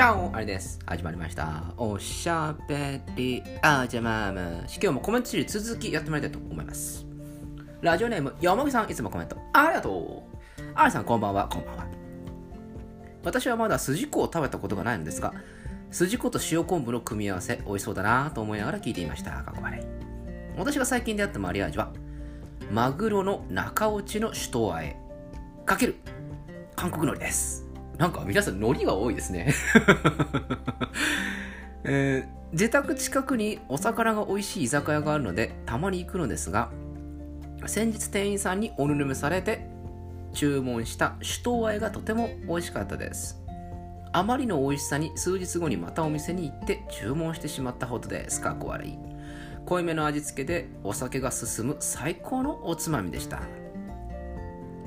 チャオあれです。始まりました。おしゃべりあじゃまむ。今日もコメントシリーズ続きやってまいたいと思います。ラジオネーム、山木さん、いつもコメントありがとう。ありさん、こんばんは、こんばんは。私はまだ筋子を食べたことがないのですが、筋子と塩昆布の組み合わせ、美味しそうだなと思いながら聞いていました。かっこ悪い。私が最近出会ったマリアージュは、マグロの中落ちの酒盗あえ、かける韓国海苔です。なんか皆さん海苔が多いですね。えー自宅近くにお魚が美味しい居酒屋があるのでたまに行くのですが先日店員さんにおぬるめされて注文した酒盗あえがとても美味しかったです。あまりの美味しさに数日後にまたお店に行って注文してしまったほどです。かっこ悪い。濃いめの味付けでお酒が進む最高のおつまみでした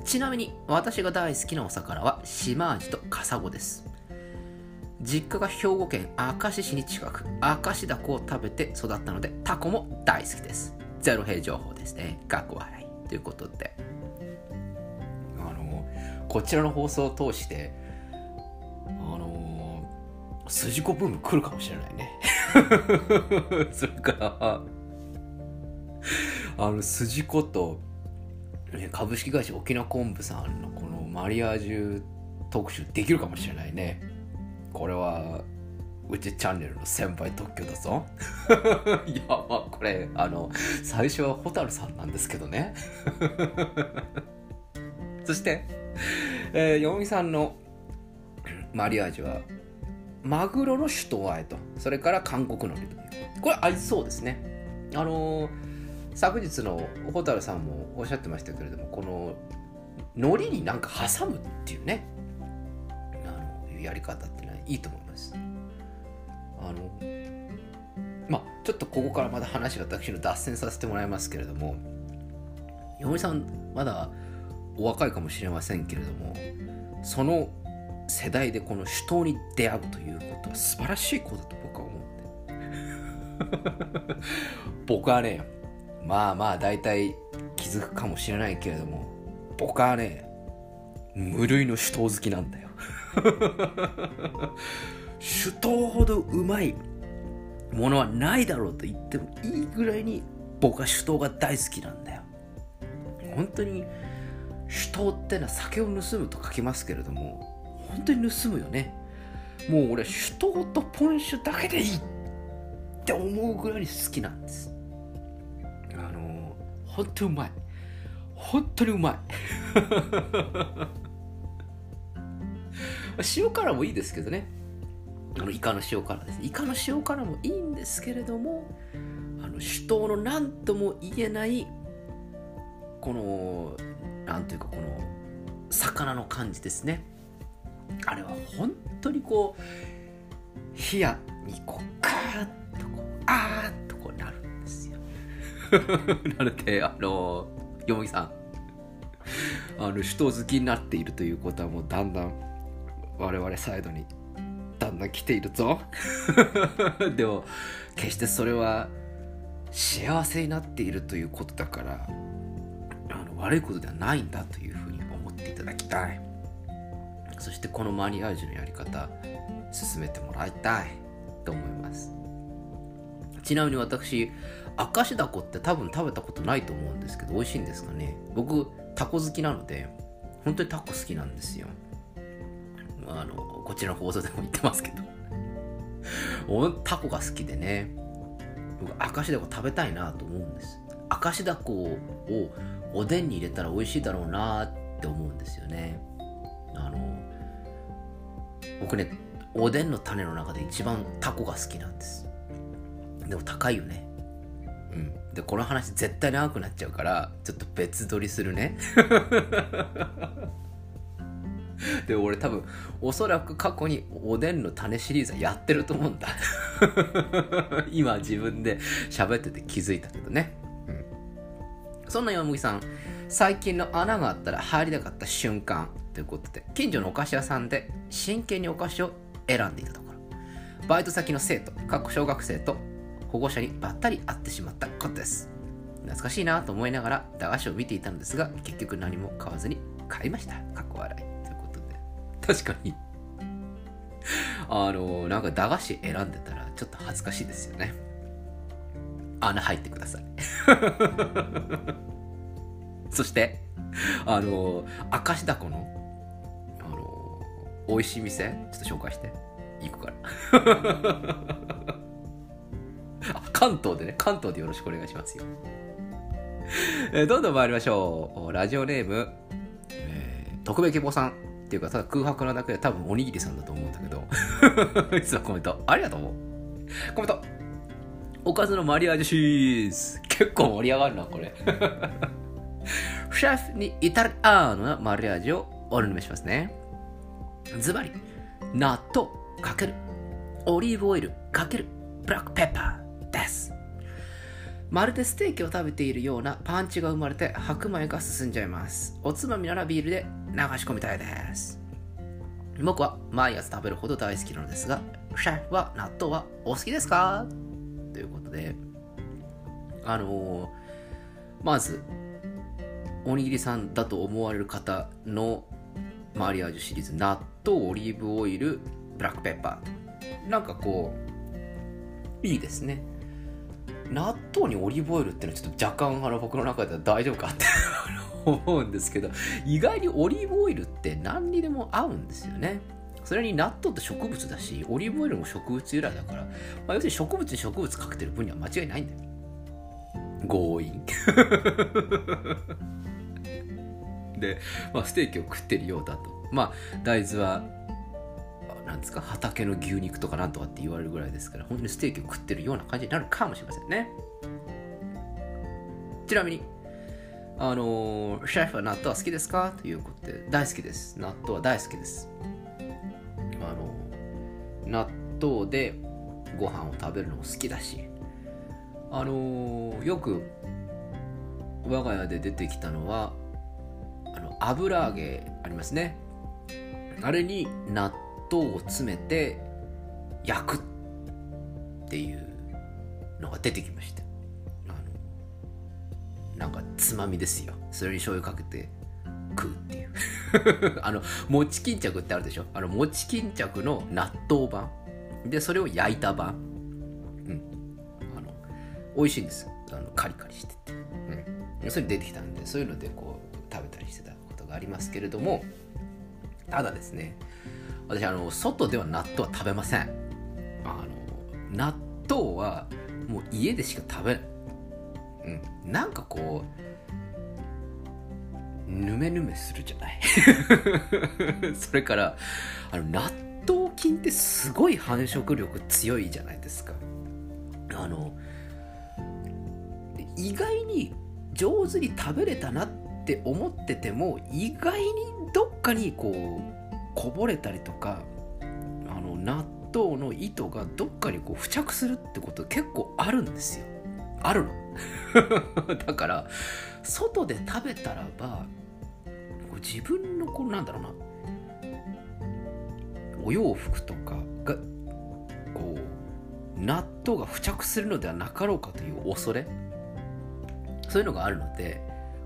ちなみに私が大好きなお魚は島アジとカサゴです。実家が兵庫県明石市に近く明石ダコを食べて育ったのでタコも大好きです。ゼロ平情報ですね。かっこ笑い。ということで。あのこちらの放送を通してあの筋子ブーム来るかもしれないね。それからあの筋子とね株式会社沖縄昆布さんのこのマリアージュ特集できるかもしれないね。これはうちチャンネルの先輩特許だぞ。いやまあこれあの最初は蛍さんなんですけどね。そして、えー、よみさんのマリアージュはマグロの酒盗あえと。それから韓国のりとこれ合いそうですね。あのー昨日の蛍さんもおっしゃってましたけれどもこの海苔になんか挟むっていうね。あのやり方っていうのはいいと思います。あのまあちょっとここからまだ話が私の脱線させてもらいますけれども嫁さんまだお若いかもしれませんけれどもその世代でこの酒盗に出会うということは素晴らしいことだと僕は思うんで僕はねまあまあ大体気づくかもしれないけれども僕はね無類の酒盗好きなんだよ。酒盗ほどうまいものはないだろうと言ってもいいぐらいに僕は酒盗が大好きなんだよ。本当に酒盗ってのは酒を盗むと書きますけれども本当に盗むよね。もう俺酒盗とポン酒だけでいいって思うぐらいに好きなんです。本当にうまい。本当にうまい。塩辛もいいですけどね。あのイカの塩辛です。イカの塩辛もいいんですけれどもあの酒盗の何とも言えないこのなんというかこの魚の感じですね。あれは本当にこう冷やにこうカーッ なのであのよもぎさん。あの酒盗好きになっているということはもうだんだん我々サイドにだんだん来ているぞ。でも決してそれは幸せになっているということだからあの悪いことではないんだというふうに思っていただきたい。そしてこのマリアージュのやり方進めてもらいたいと思います。ちなみに私明石ダコって多分食べたことないと思うんですけど美味しいんですかね？僕タコ好きなので本当にタコ好きなんですよ。あのこちらの放送でも言ってますけど。タコが好きでね。僕明石ダコ食べたいなと思うんです。明石ダコをおでんに入れたら美味しいだろうなって思うんですよね。あの僕ねおでんの種の中で一番タコが好きなんです。でも高いよね。うん。でこの話絶対長くなっちゃうからちょっと別撮りするね。で俺多分おそらく過去におでんの種シリーズはやってると思うんだ。今自分で喋ってて気づいたけどね、うん、そんな山麦さん最近の穴があったら入りたかった瞬間ということで近所のお菓子屋さんで真剣にお菓子を選んでいたところ。バイト先の生徒各小学生と保護者にばったり会ってしまったことです。懐かしいなと思いながら駄菓子を見ていたのですが結局何も買わずに買いました。かっこ笑い。ということで。確かに。あのなんか駄菓子選んでたらちょっと恥ずかしいですよね。穴入ってください。そしてあの明石だこのあの美味しい店ちょっと紹介して。行くから。関東でね関東でよろしくお願いしますよ。どんどん参りましょう。ラジオネーム、えー、特命希望さんっていうかただ空白なだけで多分おにぎりさんだと思うんだけど。いつもコメント。ありがとう。コメント。おかずのマリアージュシーズ。結構盛り上がるなこれ。シェフにイタリアーノなマリアージュをお願いしますね。ズバリ納豆かける。オリーブオイルかける。ブラックペッパー。です。まるでステーキを食べているようなパンチが生まれて白米が進んじゃいます。おつまみならビールで流し込みたいです。僕は毎朝食べるほど大好きなのですがシェフは納豆はお好きですか？ということであのー、まずおにぎりさんだと思われる方のマリアージュシリーズ納豆オリーブオイルブラックペッパー。なんかこういいですね。納豆にオリーブオイルってのはちょっと若干あの僕の中では大丈夫かって 思うんですけど意外にオリーブオイルって何にでも合うんですよね。それに納豆って植物だしオリーブオイルも植物由来だから、まあ、要するに植物に植物かけてる分には間違いないんだよ。強引。で、まあ、ステーキを食ってるようだと。まあ大豆はなんですか畑の牛肉とかなんとかって言われるぐらいですから本当にステーキを食ってるような感じになるかもしれませんね。ちなみにあのシェフは納豆は好きですか？ということで大好きです。納豆は大好きです。あの納豆でご飯を食べるのも好きだしあのよく我が家で出てきたのはあの油揚げありますね。あれに納豆を詰めて焼くっていうのが出てきました。あのなんかつまみですよ。それに醤油かけて食うっていう。あの餅巾着ってあるでしょ？あの餅巾着の納豆版。でそれを焼いた版。うん。あの美味しいんです。あのカリカリしてて、うん、それ出てきたんでそういうのでこう食べたりしてたことがありますけれども。ただですね私あの外では納豆は食べません。あの納豆はもう家でしか食べない、うん、なんかこうぬめぬめするじゃない？それからあの納豆菌ってすごい繁殖力強いじゃないですか。あの意外に上手に食べれたなって思ってても意外にどっかにこうこぼれたりとかあの納豆の糸がどっかにこう付着するってこと結構あるんですよ。あるの。だから外で食べたらば自分のこうなんだろうな。お洋服とかがこう納豆が付着するのではなかろうかという恐れ。そういうのがあるので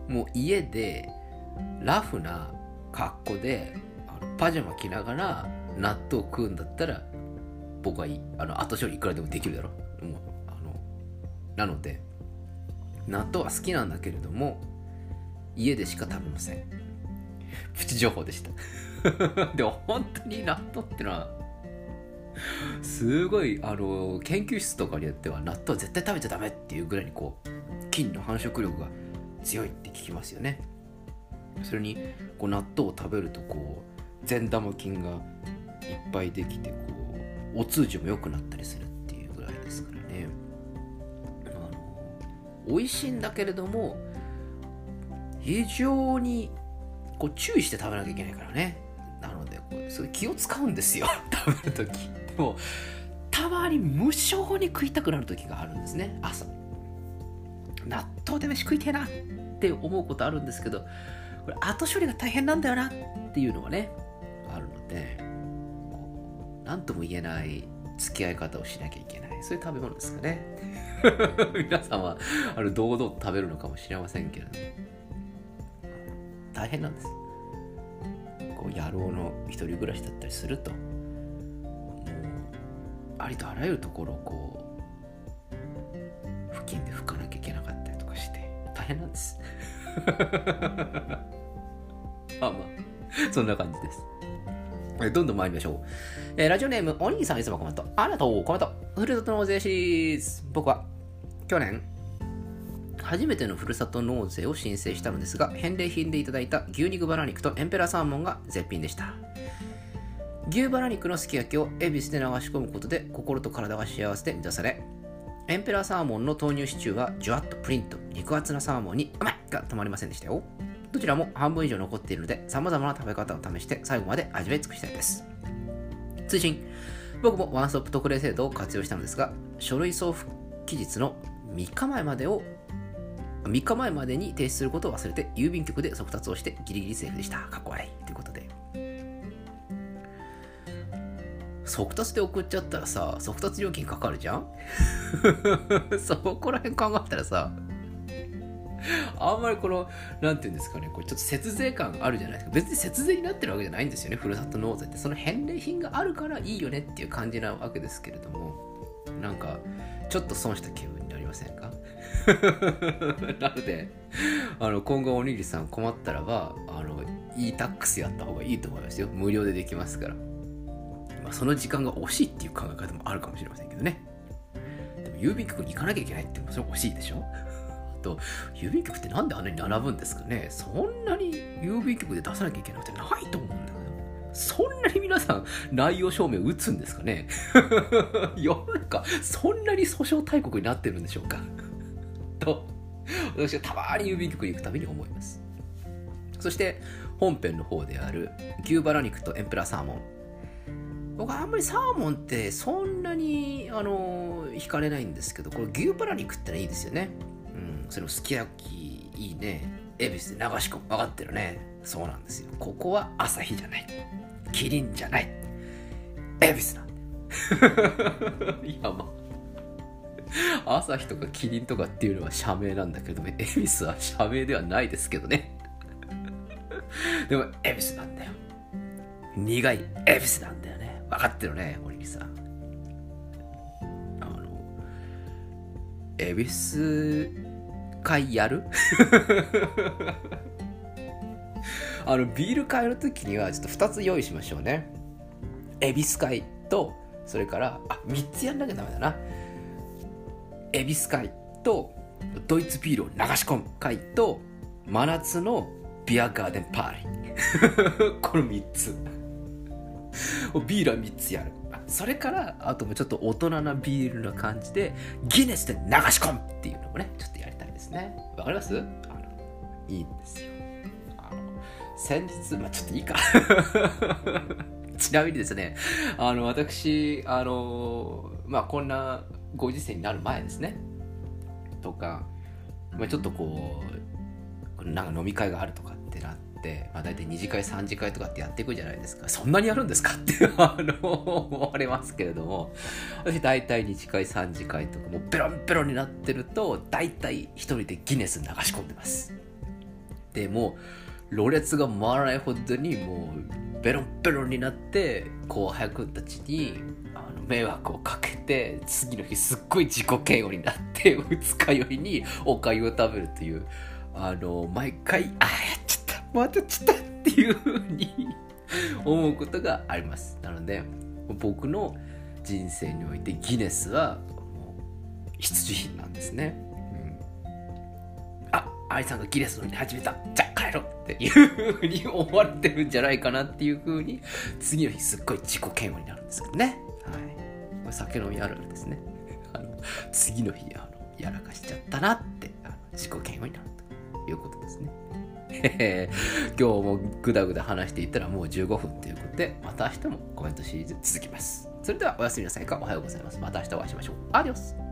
もう家でラフな格好でパジャマ着ながら納豆食うんだったら僕はいいあの後処理いくらでもできるだろう。もうあのなので納豆は好きなんだけれども家でしか食べません。プチ情報でした。でも本当に納豆ってのはすごいあの研究室とかによっては納豆絶対食べちゃダメっていうぐらいにこう菌の繁殖力が強いって聞きますよね。それにこう納豆を食べるとこう善玉菌がいっぱいできてこうお通じも良くなったりするっていうぐらいですからね。あの美味しいんだけれども非常にこう注意して食べなきゃいけないからね。なのでこうすごい気を使うんですよ。食べる時。でもたまに無性に食いたくなる時があるんですね。朝。納豆で飯食いてえなって思うことあるんですけどこれ後処理が大変なんだよなっていうのはねあるので何とも言えない付き合い方をしなきゃいけない。そういう食べ物ですかね。皆さんはあの堂々と食べるのかもしれませんけれども。大変なんです。こう野郎の一人暮らしだったりするともうありとあらゆるところをこう付近で拭かなきゃいけなかったりとかして大変なんです。まあまあそんな感じです。どんどん参りましょう。えー、ラジオネーム、お兄さんいつもコメント。ありがとう、コメント。ふるさと納税シリーズ。僕は、去年、初めてのふるさと納税を申請したのですが、返礼品でいただいた牛肉バラ肉とエンペラーサーモンが絶品でした。牛バラ肉のすき焼きを恵比寿で流し込むことで心と体が幸せで満たされ、エンペラーサーモンの豆乳シチューはジュワッとプリント、肉厚なサーモンにうまいが止まりませんでしたよ。どちらも半分以上残っているので、様々な食べ方を試して最後まで味わい尽くしたいです。追伸僕もワンストップ特例制度を活用したのですが、書類送付期日の3日前までを3日前までに提出することを忘れて郵便局で速達をしてギリギリセーフでした。かっこ悪い。ということで。速達で送っちゃったらさ、速達料金かかるじゃん？そこら辺考えたらさ、あんまりこの、なんていうんですかね、これちょっと節税感あるじゃないですか。別に節税になってるわけじゃないんですよね、ふるさと納税って。その返礼品があるからいいよねっていう感じなわけですけれども、なんか、ちょっと損した気分になりませんか？なので、あの、今後おにぎりさん困ったらば、あの、e-tax やった方がいいと思いますよ。無料でできますから。まあ、その時間が惜しいっていう考え方もあるかもしれませんけどね。でも郵便局に行かなきゃいけないってそれ惜しいでしょ？と、郵便局ってなんであんなに並ぶんですかね？そんなに郵便局で出さなきゃいけなくてないと思うんだけど。そんなに皆さん内容証明打つんですかね？世の中、そんなに訴訟大国になってるんでしょうか？と、私はたまに郵便局に行くたびに思います。そして、本編の方である牛バラ肉とエンプラーサーモン。僕はあんまりサーモンってそんなに、あの、惹かれないんですけど、これ牛バラ肉ってのはいいですよね。そのすき焼きいいね。恵比寿で流し込む。分かってるね。そうなんですよ。ここは朝日じゃない。キリンじゃない。恵比寿なんだ いやまあ。朝日とかキリンとかっていうのは社名なんだけども恵比寿は社名ではないですけどね。でも恵比寿なんだよ。苦い恵比寿なんだよね。分かってるねおにさん。あの恵比寿会やる？あのビール買える時にはちょっと2つ用意しましょうね。恵比寿会とそれからあ3つやんなきゃダメだな。恵比寿会とドイツビールを流し込む。会と真夏のビアガーデンパーリー。この3つ。ビールは3つやるそれからあともちょっと大人なビールな感じでギネスで流し込むっていうのもねちょっとやりたいですね。わかります？あのいいんですよ。あの先日、まあ、ちょっといいか。ちなみにですね、あの、私、あの、まあ、こんなご時世になる前ですね。とか、まあ、ちょっとこう、なんか飲み会があるとかって、まあ、大体2次会3次会とかってやっていくじゃないですか。そんなにやるんですか？って あの思われますけれども。私大体2次会3次会とかもうベロンベロンになってると大体1人でギネス流し込んでます。でもうろれつが回らないほどにもうベロンベロンになって後輩君たちにあの迷惑をかけて次の日すっごい自己嫌悪になって二日酔いにお粥を食べるというあの毎回ああやっちゃった。またちったっていうふうに 思うことがあります。なので僕の人生においてギネスはもう必需品なんですね、うん、あアリさんがギネス乗り始めた。じゃあ帰ろうっていうふうに思われてるんじゃないかなっていうふうに次の日すっごい自己嫌悪になるんですけどね。はい。これ酒飲みあるあるですね。あの次の日あのやらかしちゃったなってあの自己嫌悪になるということですね。今日もぐだぐだ話していったらもう15分ということで、また明日もコメントシリーズ続きます。それではおやすみなさいかおはようございます。また明日お会いしましょう。アディオス